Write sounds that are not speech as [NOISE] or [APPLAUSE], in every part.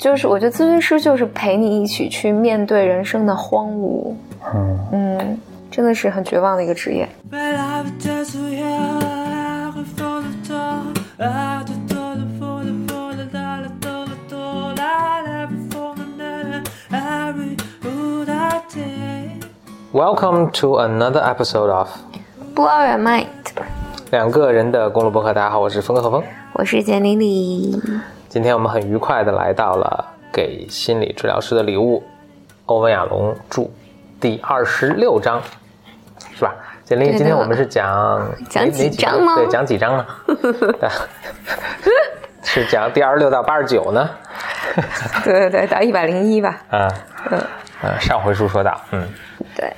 就是我觉得咨询师就是陪你一起去面对人生的荒芜，嗯嗯，真的是很绝望的一个职业。Welcome to another episode of Blow Your Mind，两个人的公路博客。大家好，我是峰哥和峰，我是简丽丽。今天我们很愉快的来到了给心理治疗师的礼物，欧文亚龙著第二十六章，是吧？简历，今天我们是讲讲几章吗？对，讲几章呢？[LAUGHS] 是讲第二十六到八十九呢？对对对，到一百零一吧。啊，嗯，呃，上回书说到，嗯。对，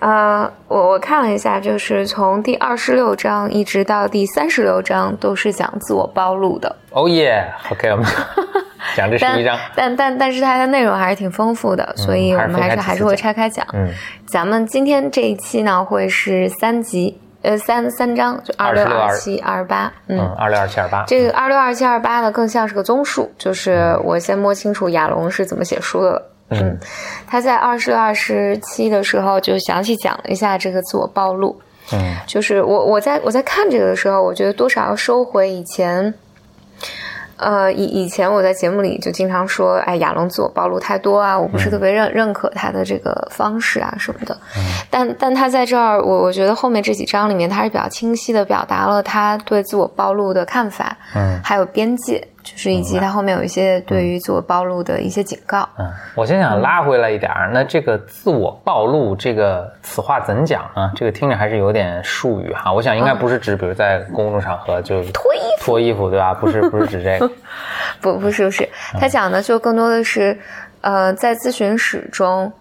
呃，我我看了一下，就是从第二十六章一直到第三十六章都是讲自我暴露的。哦耶，OK，我们 [LAUGHS] 讲这十一章，但但但是它的内容还是挺丰富的，所以我们还是还是会拆开讲。嗯，咱们今天这一期呢会是三集，呃，三三章，就二六二七二十八，嗯，二六二七二八。这个二六二七二八呢更像是个综述，就是我先摸清楚亚龙是怎么写书的。嗯，他在二十六、二十七的时候就详细讲了一下这个自我暴露。嗯，就是我我在我在看这个的时候，我觉得多少要收回以前。呃，以以前我在节目里就经常说，哎，亚龙自我暴露太多啊，我不是特别认认可他的这个方式啊什么的。但但他在这儿，我我觉得后面这几章里面，他是比较清晰的表达了他对自我暴露的看法，嗯，还有边界。就是以及它后面有一些对于自我暴露的一些警告。嗯，我先想拉回来一点儿，那这个自我暴露这个此话怎讲呢？这个听着还是有点术语哈。我想应该不是指，比如在公众场合就脱衣服，脱衣服对吧？不是，不是指这个。[LAUGHS] [LAUGHS] 不，不是，不是。他讲的就更多的是，呃，在咨询室中，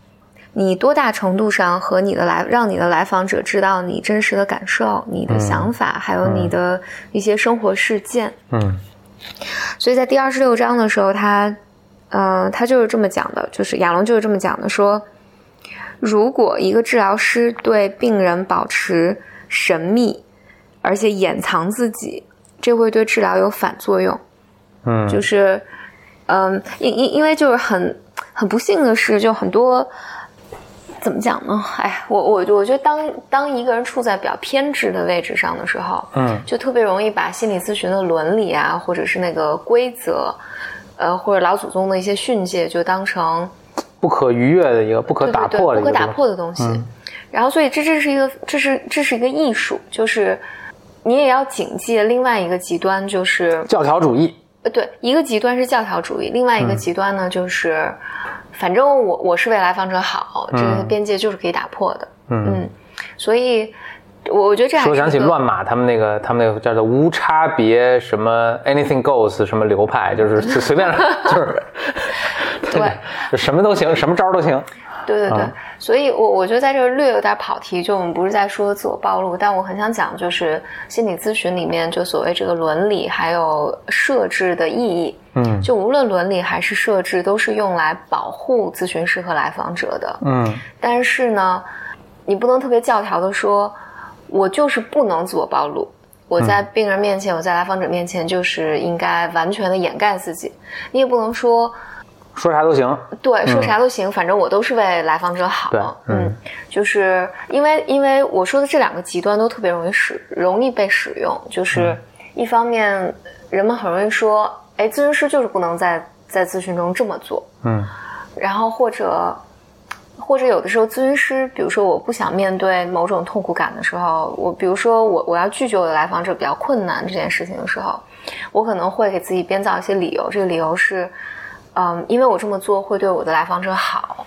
你多大程度上和你的来让你的来访者知道你真实的感受、你的想法，还有你的一些生活事件。嗯。所以在第二十六章的时候，他，呃，他就是这么讲的，就是亚龙就是这么讲的，说，如果一个治疗师对病人保持神秘，而且掩藏自己，这会对治疗有反作用。嗯，就是，嗯，因因因为就是很很不幸的是，就很多。怎么讲呢？哎，我我我觉得当当一个人处在比较偏执的位置上的时候，嗯，就特别容易把心理咨询的伦理啊，或者是那个规则，呃，或者老祖宗的一些训诫，就当成不可逾越的一个不可打破的不可打破的东西。然后，所以这这是一个这是这是一个艺术，就是你也要警戒另外一个极端，就是教条主义。呃，对，一个极端是教条主义，另外一个极端呢就是。反正我我是为来访者好，这个边界就是可以打破的。嗯，所以，我我觉得这还说想起乱马他们那个他们那个叫做无差别什么 anything goes 什么流派，就是随便 [LAUGHS] 就是对，就什么都行，什么招都行。对对对，所以，我我觉得在这略有点跑题，就我们不是在说自我暴露，但我很想讲，就是心理咨询里面就所谓这个伦理还有设置的意义，嗯，就无论伦理还是设置，都是用来保护咨询师和来访者的，嗯，但是呢，你不能特别教条的说，我就是不能自我暴露，我在病人面前，我在来访者面前，就是应该完全的掩盖自己，你也不能说。说啥都行，对，说啥都行，反正我都是为来访者好。对，嗯，就是因为因为我说的这两个极端都特别容易使容易被使用，就是一方面人们很容易说，哎，咨询师就是不能在在咨询中这么做，嗯，然后或者或者有的时候咨询师，比如说我不想面对某种痛苦感的时候，我比如说我我要拒绝我的来访者比较困难这件事情的时候，我可能会给自己编造一些理由，这个理由是。嗯，因为我这么做会对我的来访者好，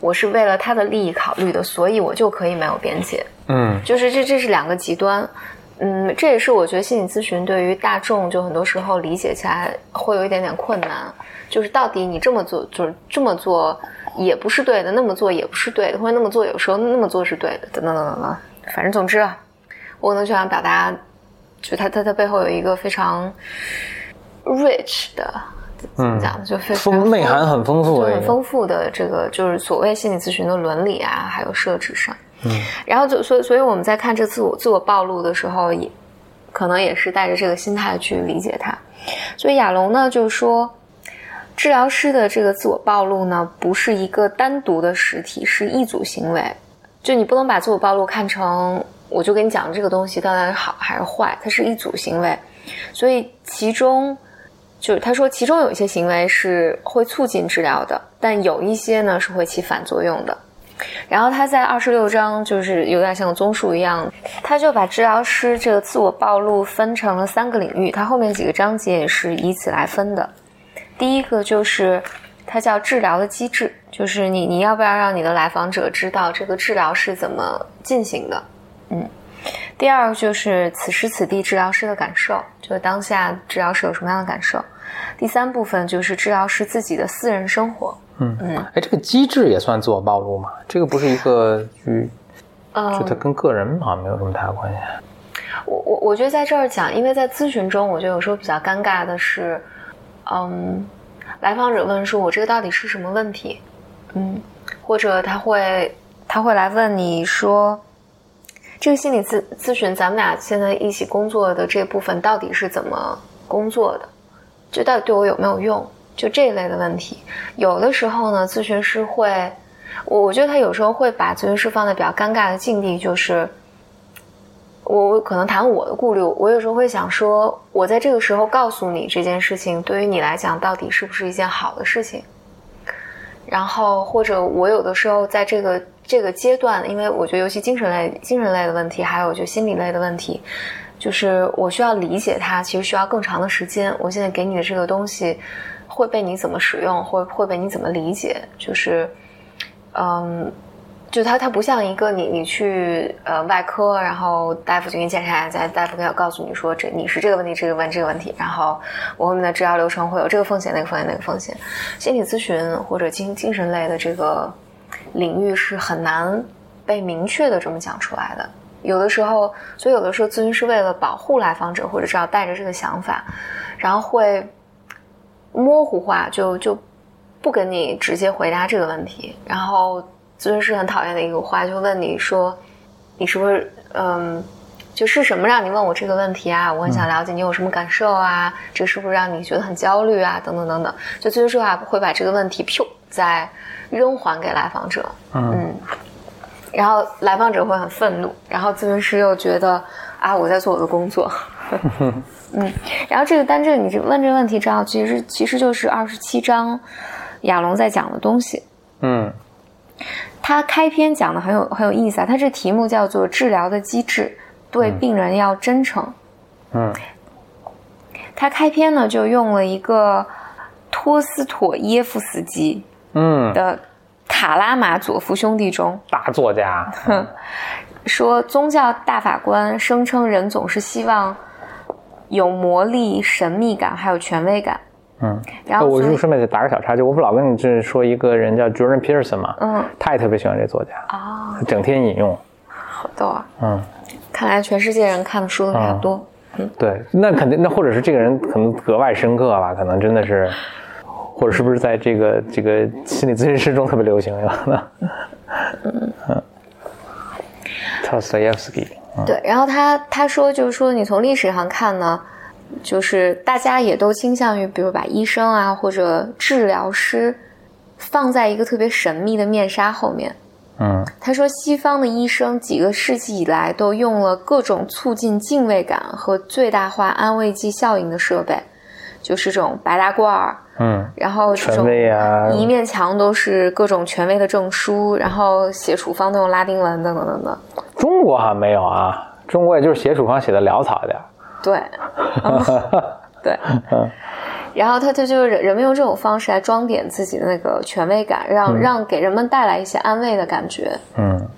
我是为了他的利益考虑的，所以我就可以没有边界。嗯，就是这这是两个极端。嗯，这也是我觉得心理咨询对于大众就很多时候理解起来会有一点点困难。就是到底你这么做就是这么做也不是对的，那么做也不是对的，或者那么做有时候那么做是对的，等等等等等。反正总之啊，我可能就想表达，就他他他背后有一个非常 rich 的。怎么讲？就非常内涵很丰富，很丰富的这个就是所谓心理咨询的伦理啊，还有设置上。嗯，然后就所以，所以我们在看这自我自我暴露的时候，也可能也是带着这个心态去理解它。所以亚龙呢，就是说，治疗师的这个自我暴露呢，不是一个单独的实体，是一组行为。就你不能把自我暴露看成，我就跟你讲这个东西到底是好还是坏，它是一组行为。所以其中，就是他说其中有一些行为是会促进治疗的，但有一些呢是会起反作用的。然后他在二十六章就是有点像综述一样，他就把治疗师这个自我暴露分成了三个领域，他后面几个章节也是以此来分的。第一个就是它叫治疗的机制，就是你你要不要让你的来访者知道这个治疗是怎么进行的，嗯。第二就是此时此地治疗师的感受，就是当下治疗师有什么样的感受。第三部分就是治疗师自己的私人生活，嗯嗯。哎，这个机制也算自我暴露吗？这个不是一个与，就它跟个人好像没有什么太大关系。我我我觉得在这儿讲，因为在咨询中，我觉得有时候比较尴尬的是。嗯，来访者问说：“我这个到底是什么问题？”嗯，或者他会他会来问你说：“这个心理咨咨询，咱们俩现在一起工作的这部分到底是怎么工作的？就到底对我有没有用？就这一类的问题。有的时候呢，咨询师会，我我觉得他有时候会把咨询师放在比较尴尬的境地，就是。我我可能谈我的顾虑，我有时候会想说，我在这个时候告诉你这件事情，对于你来讲到底是不是一件好的事情？然后或者我有的时候在这个这个阶段，因为我觉得尤其精神类、精神类的问题，还有就心理类的问题，就是我需要理解它，其实需要更长的时间。我现在给你的这个东西会被你怎么使用，会会被你怎么理解？就是，嗯。就它，它不像一个你你去呃外科，然后大夫就给你检查，再大夫要告诉你说这你是这个问题，这个问这个问题，然后我们的治疗流程会有这个风险，那个风险，那个风险。心理咨询或者精精神类的这个领域是很难被明确的这么讲出来的。有的时候，所以有的时候咨询师为了保护来访者，或者是要带着这个想法，然后会模糊化，就就不跟你直接回答这个问题，然后。咨询师很讨厌的一个话，就问你说：“你是不是嗯，就是什么让你问我这个问题啊？我很想了解你有什么感受啊？这是不是让你觉得很焦虑啊？等等等等。”就咨询师啊会把这个问题再扔还给来访者，嗯，然后来访者会很愤怒，然后咨询师又觉得啊我在做我的工作，[LAUGHS] 嗯，然后这个单这个你问这个问题之后，其实其实就是二十七章亚龙在讲的东西，嗯。他开篇讲的很有很有意思啊，他这题目叫做“治疗的机制”，对病人要真诚。嗯，他开篇呢就用了一个托斯妥耶夫斯基嗯。的《卡拉马佐夫兄弟》中。大作家，[LAUGHS] 说宗教大法官声称人总是希望有魔力、神秘感，还有权威感。嗯，然后我就顺便打个小插，曲我不老跟你这说一个人叫 Jordan Peterson 嘛，嗯，他也特别喜欢这作家啊，整天引用，好逗啊，嗯，看来全世界人看的书都比较多，嗯，对，那肯定，那或者是这个人可能格外深刻吧，可能真的是，或者是不是在这个这个心理咨询师中特别流行有呢？嗯嗯，Tostoyevsky，对，然后他他说就是说你从历史上看呢。就是大家也都倾向于，比如把医生啊或者治疗师放在一个特别神秘的面纱后面。嗯，他说西方的医生几个世纪以来都用了各种促进敬畏感和最大化安慰剂效应的设备，就是这种白大褂儿，嗯，然后权威啊，一面墙都是各种权威的证书，然后写处方都用拉丁文等等等等。中国好像没有啊，中国也就是写处方写的潦草点。对，对，[LAUGHS] 然后他他就是人们用这种方式来装点自己的那个权威感，让让给人们带来一些安慰的感觉。嗯，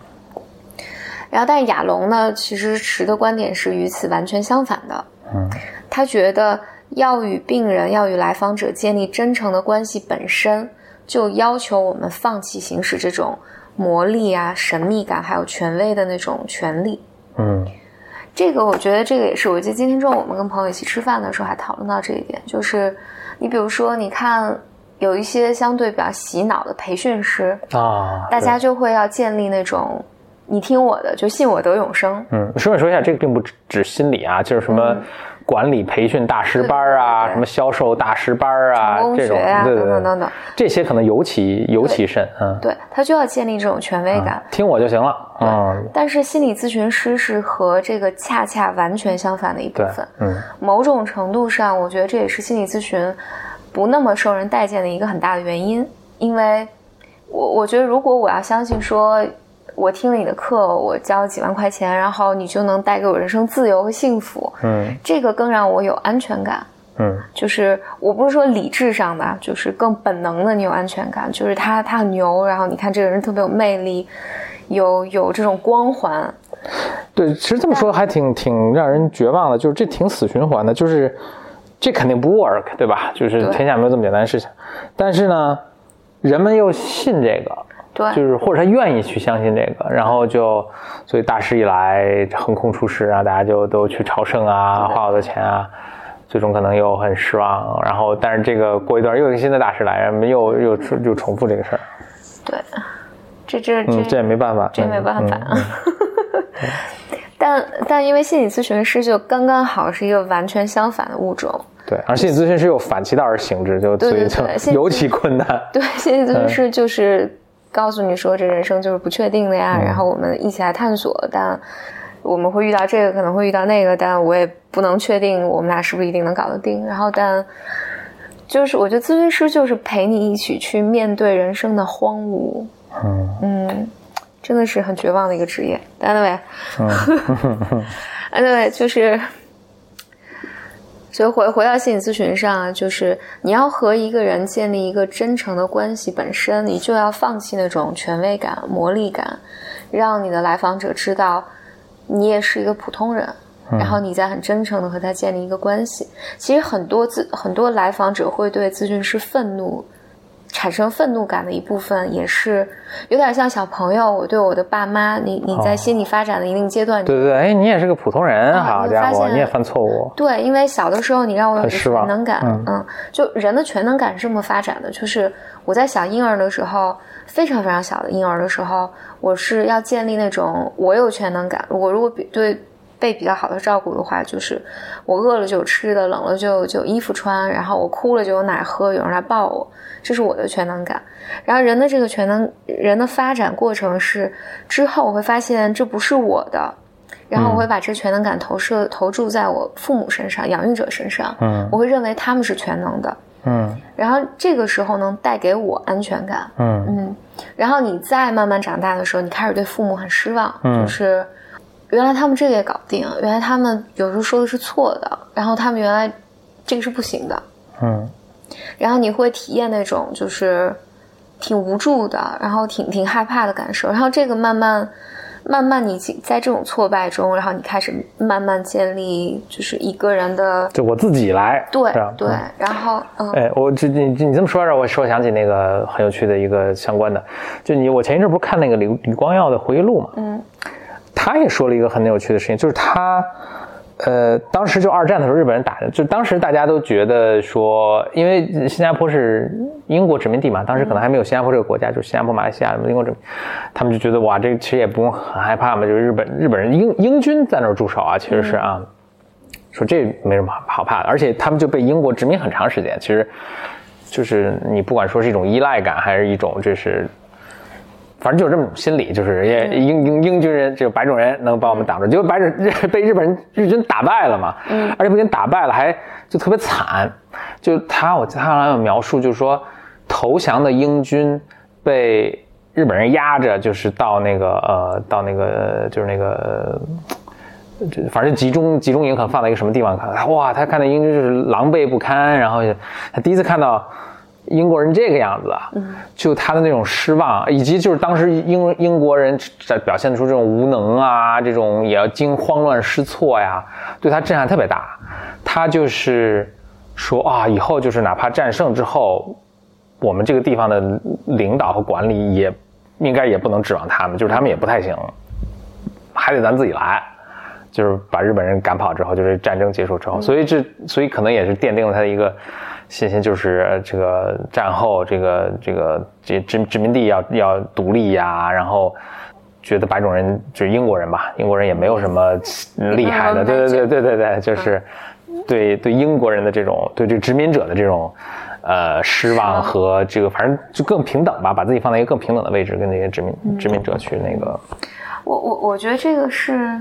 然后但是亚龙呢，其实持的观点是与此完全相反的。嗯，他觉得要与病人、要与来访者建立真诚的关系本身，就要求我们放弃行使这种魔力啊、神秘感还有权威的那种权利。嗯。这个我觉得这个也是，我记得今天中午我们跟朋友一起吃饭的时候还讨论到这一点，就是你比如说，你看有一些相对比较洗脑的培训师啊，大家就会要建立那种你听我的，就信我得永生。嗯，顺便说一下，这个并不只指心理啊，就是什么管理培训大师班啊，什么销售大师班啊，这种对等等等等，这些可能尤其尤其甚，嗯，对他就要建立这种权威感，听我就行了，嗯。但是心理咨询师是和这个恰恰完全相反的一部分，嗯，某种程度上，我觉得这也是心理咨询不那么受人待见的一个很大的原因，因为我我觉得如果我要相信说。我听了你的课，我交了几万块钱，然后你就能带给我人生自由和幸福。嗯，这个更让我有安全感。嗯，就是我不是说理智上的，就是更本能的，你有安全感。就是他他很牛，然后你看这个人特别有魅力，有有这种光环。对，其实这么说还挺挺让人绝望的，就是这挺死循环的，就是这肯定不 work，对吧？就是天下没有这么简单的事情。但是呢，人们又信这个。对，就是或者他愿意去相信这个，然后就，所以大师一来横空出世啊，大家就都去朝圣啊，花好多钱啊，最终可能又很失望。然后，但是这个过一段又有一个新的大师来，又又又重复这个事儿。对，这这这这也没办法，这也没办法。[LAUGHS] 但但因为心理咨询师就刚刚好是一个完全相反的物种。对，而心理咨询师又反其道而行之，就所以就尤其困难。对，心理咨询师就是。告诉你说，这人生就是不确定的呀，然后我们一起来探索。但我们会遇到这个，可能会遇到那个，但我也不能确定我们俩是不是一定能搞得定。然后，但就是我觉得咨询师就是陪你一起去面对人生的荒芜。嗯嗯，真的是很绝望的一个职业。Anyway，嗯，对，[LAUGHS] [LAUGHS] 就是。所以回回到心理咨询上啊，就是你要和一个人建立一个真诚的关系，本身你就要放弃那种权威感、魔力感，让你的来访者知道你也是一个普通人，然后你在很真诚的和他建立一个关系。其实很多咨很多来访者会对咨询师愤怒。产生愤怒感的一部分，也是有点像小朋友。我对我的爸妈，你你在心理发展的一定阶段，对对对，哎，你也是个普通人，好家伙，你也犯错误。对，因为小的时候你让我有全能感，嗯，就人的全能感是这么发展的。就是我在小婴儿的时候，非常非常小的婴儿的时候，我是要建立那种我有全能感。我如果比对。被比较好的照顾的话，就是我饿了就有吃的，冷了就就有衣服穿，然后我哭了就有奶喝，有人来抱我，这是我的全能感。然后人的这个全能，人的发展过程是之后我会发现这不是我的，然后我会把这全能感投射投注在我父母身上、养育者身上，嗯，我会认为他们是全能的，嗯，然后这个时候能带给我安全感，嗯。嗯，然后你再慢慢长大的时候，你开始对父母很失望，就是。原来他们这个也搞定，原来他们有时候说的是错的，然后他们原来这个是不行的，嗯，然后你会体验那种就是挺无助的，然后挺挺害怕的感受，然后这个慢慢慢慢你在这种挫败中，然后你开始慢慢建立就是一个人的，就我自己来，对对，然后嗯，哎，我这你你这么说让我说想起那个很有趣的一个相关的，就你我前一阵不是看那个李李光耀的回忆录嘛，嗯。他也说了一个很有趣的事情，就是他，呃，当时就二战的时候，日本人打的，就当时大家都觉得说，因为新加坡是英国殖民地嘛，当时可能还没有新加坡这个国家，就是新加坡、马来西亚什么英国殖民，他们就觉得哇，这其实也不用很害怕嘛，就是日本日本人英英军在那儿驻守啊，其实是啊，说这没什么好怕的，而且他们就被英国殖民很长时间，其实就是你不管说是一种依赖感，还是一种这是。反正就是这么种心理，就是英英英军人，这个白种人能把我们挡住，结果白种 [LAUGHS] 被日本人日军打败了嘛，嗯，而且不仅打败了，还就特别惨。就他，我他好像有描述，就是说投降的英军被日本人压着，就是到那个呃，到那个就是那个，这反正集中集中营可能放在一个什么地方看，哇，他看到英军就是狼狈不堪，然后他第一次看到。英国人这个样子啊，就他的那种失望，以及就是当时英英国人在表现出这种无能啊，这种也要惊慌乱失措呀，对他震撼特别大。他就是说啊，以后就是哪怕战胜之后，我们这个地方的领导和管理也应该也不能指望他们，就是他们也不太行，还得咱自己来。就是把日本人赶跑之后，就是战争结束之后，所以这所以可能也是奠定了他的一个。信心就是这个战后这个这个这殖殖民地要要独立呀，然后觉得白种人就是英国人吧，英国人也没有什么厉害的，对对对对对对，就是对对英国人的这种对这个殖民者的这种呃失望和这个，反正就更平等吧，把自己放在一个更平等的位置，跟那些殖民殖民者去那个。我我我觉得这个是，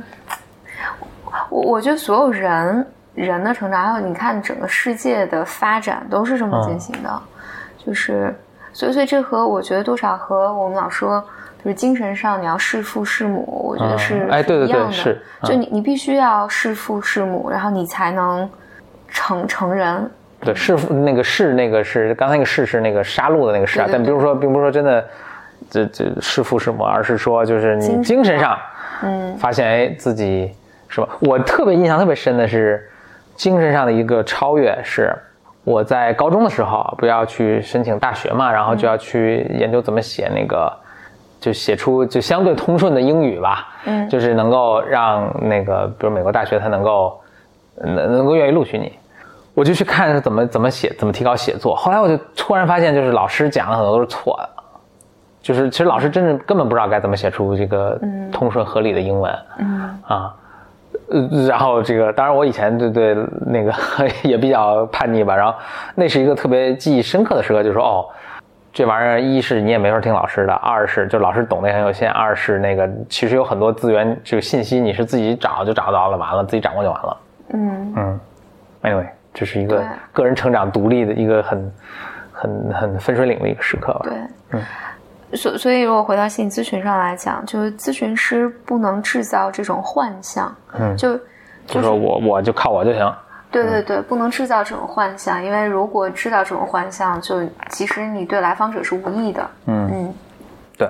我我觉得所有人人的成长，还有你看整个世界的发展都是这么进行的，就是所以所以这和我觉得多少和我们老说。就是精神上你要弑父弑母，我觉得是哎，对对对，是，就你你必须要弑父弑母，然后你才能成成人。对，弑父那个弑那个是刚才那个弑是那个杀戮的那个弑啊，但比如说并不是说真的这这弑父弑母，而是说就是你精神上，嗯，发现哎自己是吧？我特别印象特别深的是精神上的一个超越，是我在高中的时候不要去申请大学嘛，然后就要去研究怎么写那个。就写出就相对通顺的英语吧，嗯，就是能够让那个，比如美国大学它能够能能够愿意录取你，我就去看怎么怎么写，怎么提高写作。后来我就突然发现，就是老师讲的很多都是错的，就是其实老师真的根本不知道该怎么写出这个通顺合理的英文，嗯啊，呃，然后这个当然我以前对对那个 [LAUGHS] 也比较叛逆吧，然后那是一个特别记忆深刻的时刻，就是说哦。这玩意儿，一是你也没法听老师的，二是就老师懂得也很有限，二是那个其实有很多资源，这个信息你是自己找就找到了，完了自己掌握就完了。嗯嗯，anyway，这是一个个人成长独立的一个很很很分水岭的一个时刻吧。对，嗯，所所以如果回到心理咨询上来讲，就是咨询师不能制造这种幻象，嗯，就就说我我就靠我就行。对对对，不能制造这种幻象，因为如果制造这种幻象，就其实你对来访者是无益的。嗯嗯，对。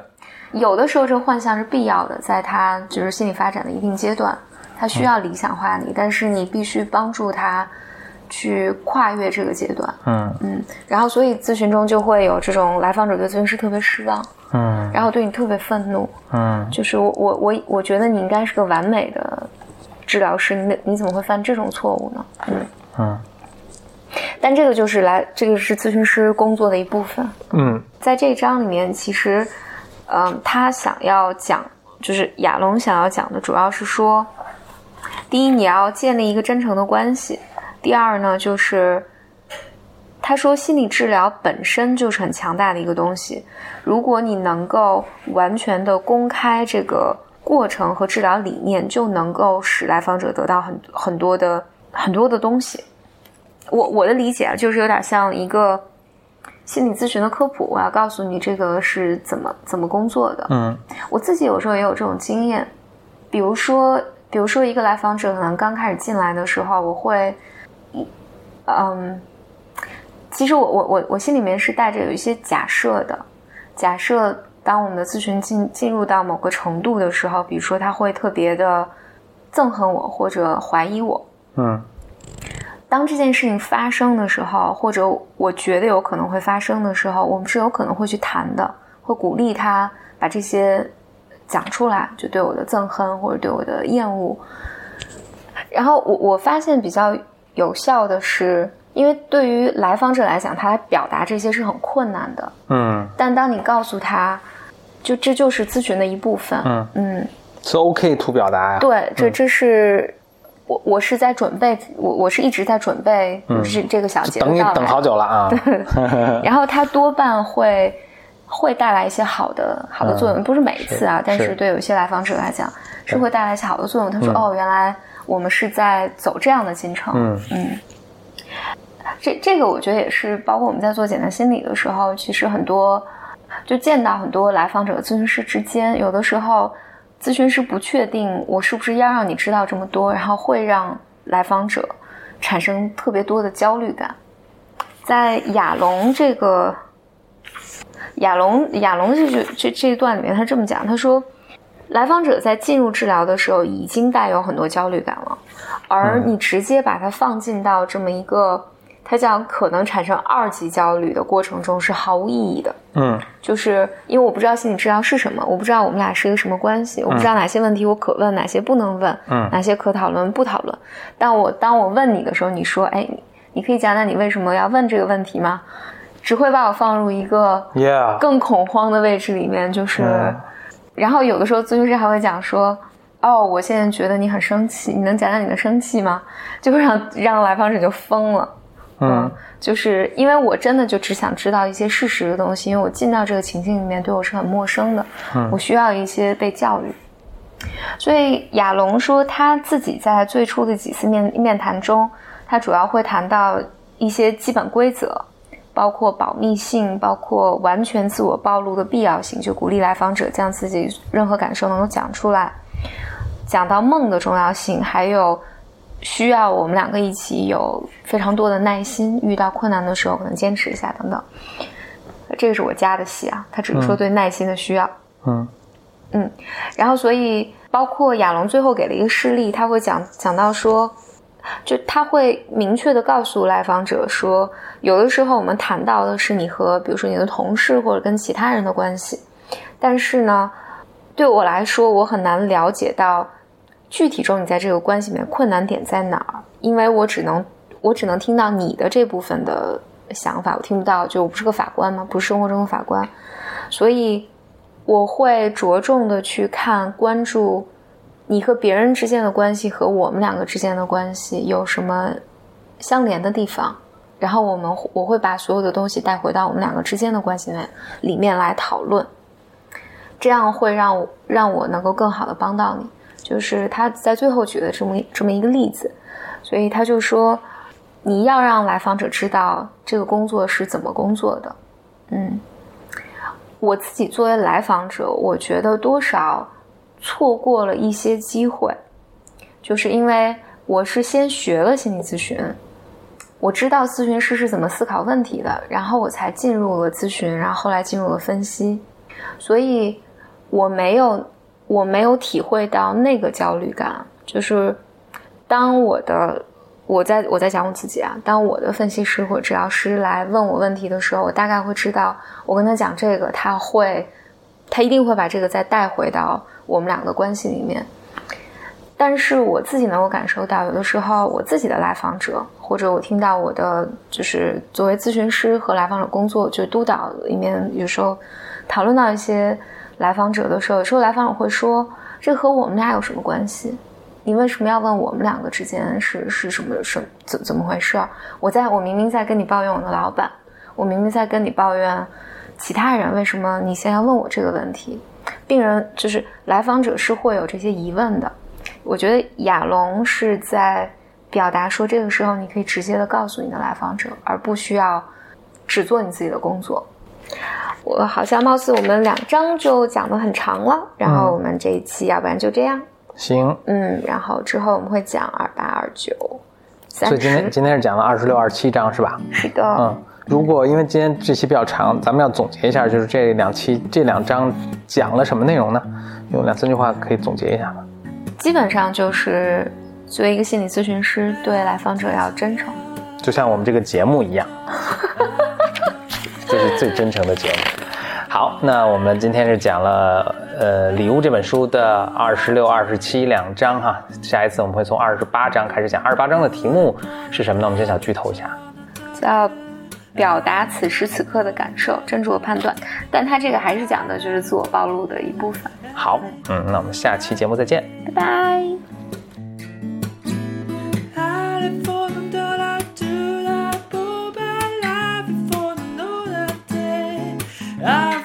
有的时候这个幻象是必要的，在他就是心理发展的一定阶段，他需要理想化你，但是你必须帮助他去跨越这个阶段。嗯嗯，然后所以咨询中就会有这种来访者对咨询师特别失望，嗯，然后对你特别愤怒，嗯，就是我我我我觉得你应该是个完美的。治疗师，你你怎么会犯这种错误呢？嗯嗯，但这个就是来，这个是咨询师工作的一部分。嗯，在这一章里面，其实，嗯，他想要讲，就是亚龙想要讲的，主要是说，第一，你要建立一个真诚的关系；第二呢，就是他说，心理治疗本身就是很强大的一个东西，如果你能够完全的公开这个。过程和治疗理念就能够使来访者得到很很多的很多的东西。我我的理解啊，就是有点像一个心理咨询的科普，我要告诉你这个是怎么怎么工作的。嗯，我自己有时候也有这种经验，比如说，比如说一个来访者可能刚开始进来的时候，我会，嗯，其实我我我我心里面是带着有一些假设的，假设。当我们的咨询进进入到某个程度的时候，比如说他会特别的憎恨我或者怀疑我，嗯，当这件事情发生的时候，或者我觉得有可能会发生的时候，我们是有可能会去谈的，会鼓励他把这些讲出来，就对我的憎恨或者对我的厌恶。然后我我发现比较有效的是。因为对于来访者来讲，他表达这些是很困难的。嗯，但当你告诉他，就这就是咨询的一部分。嗯嗯，是 OK 图表达呀。对，这这是我我是在准备，我我是一直在准备，就是这个小节等你等好久了啊。对，[LAUGHS] 然后他多半会会带来一些好的好的作用，不是每一次啊，但是对有些来访者来讲是会带来一些好的作用。他说：“哦，原来我们是在走这样的进程。”嗯嗯。这这个我觉得也是，包括我们在做简单心理的时候，其实很多就见到很多来访者、咨询师之间，有的时候咨询师不确定我是不是要让你知道这么多，然后会让来访者产生特别多的焦虑感。在亚龙这个亚龙亚龙这句这这一段里面，他这么讲，他说来访者在进入治疗的时候已经带有很多焦虑感了，而你直接把它放进到这么一个。他讲可能产生二级焦虑的过程中是毫无意义的。嗯，就是因为我不知道心理治疗是什么，我不知道我们俩是一个什么关系，我不知道哪些问题我可问，哪些不能问，嗯，哪些可讨论不讨论。但我当我问你的时候，你说，哎，你可以讲讲你为什么要问这个问题吗？只会把我放入一个更恐慌的位置里面。就是，然后有的时候咨询师还会讲说，哦，我现在觉得你很生气，你能讲讲你的生气吗？就会让让来访者就疯了。嗯，就是因为我真的就只想知道一些事实的东西，因为我进到这个情境里面对我是很陌生的，我需要一些被教育。所以亚龙说他自己在最初的几次面面谈中，他主要会谈到一些基本规则，包括保密性，包括完全自我暴露的必要性，就鼓励来访者将自己任何感受能够讲出来，讲到梦的重要性，还有。需要我们两个一起有非常多的耐心，遇到困难的时候可能坚持一下等等。这个是我加的戏啊，他只是说对耐心的需要。嗯嗯，然后所以包括亚龙最后给了一个事例，他会讲讲到说，就他会明确的告诉来访者说，有的时候我们谈到的是你和比如说你的同事或者跟其他人的关系，但是呢，对我来说我很难了解到。具体中，你在这个关系里面困难点在哪儿？因为我只能我只能听到你的这部分的想法，我听不到。就我不是个法官吗？不是生活中的法官，所以我会着重的去看、关注你和别人之间的关系和我们两个之间的关系有什么相连的地方。然后我们我会把所有的东西带回到我们两个之间的关系面里面来讨论，这样会让让我能够更好的帮到你。就是他在最后举的这么这么一个例子，所以他就说，你要让来访者知道这个工作是怎么工作的。嗯，我自己作为来访者，我觉得多少错过了一些机会，就是因为我是先学了心理咨询，我知道咨询师是怎么思考问题的，然后我才进入了咨询，然后后来进入了分析，所以我没有。我没有体会到那个焦虑感，就是当我的我在我在讲我自己啊，当我的分析师或治疗师来问我问题的时候，我大概会知道，我跟他讲这个，他会，他一定会把这个再带回到我们两个关系里面。但是我自己能够感受到，有的时候我自己的来访者，或者我听到我的就是作为咨询师和来访者工作就督导里面，有时候讨论到一些。来访者的时候，有时候来访者会说：“这和我们俩有什么关系？你为什么要问我们两个之间是是什么什怎怎么回事？我在我明明在跟你抱怨我的老板，我明明在跟你抱怨其他人，为什么你现在问我这个问题？”病人就是来访者是会有这些疑问的。我觉得亚龙是在表达说，这个时候你可以直接的告诉你的来访者，而不需要只做你自己的工作。我好像貌似我们两章就讲的很长了，然后我们这一期要不然就这样。行，嗯，然后之后我们会讲二八二九三所以今天今天是讲了二十六二十七章是吧？是的。嗯，如果因为今天这期比较长，咱们要总结一下，就是这两期这两章讲了什么内容呢？用两三句话可以总结一下吗？基本上就是作为一个心理咨询师，对来访者要真诚，就像我们这个节目一样。这是最真诚的节目。好，那我们今天是讲了呃《礼物》这本书的二十六、二十七两章哈。下一次我们会从二十八章开始讲。二十八章的题目是什么呢？我们先小剧透一下，叫表达此时此刻的感受，斟酌判断。但他这个还是讲的就是自我暴露的一部分。好，嗯，那我们下期节目再见，拜拜。Ah!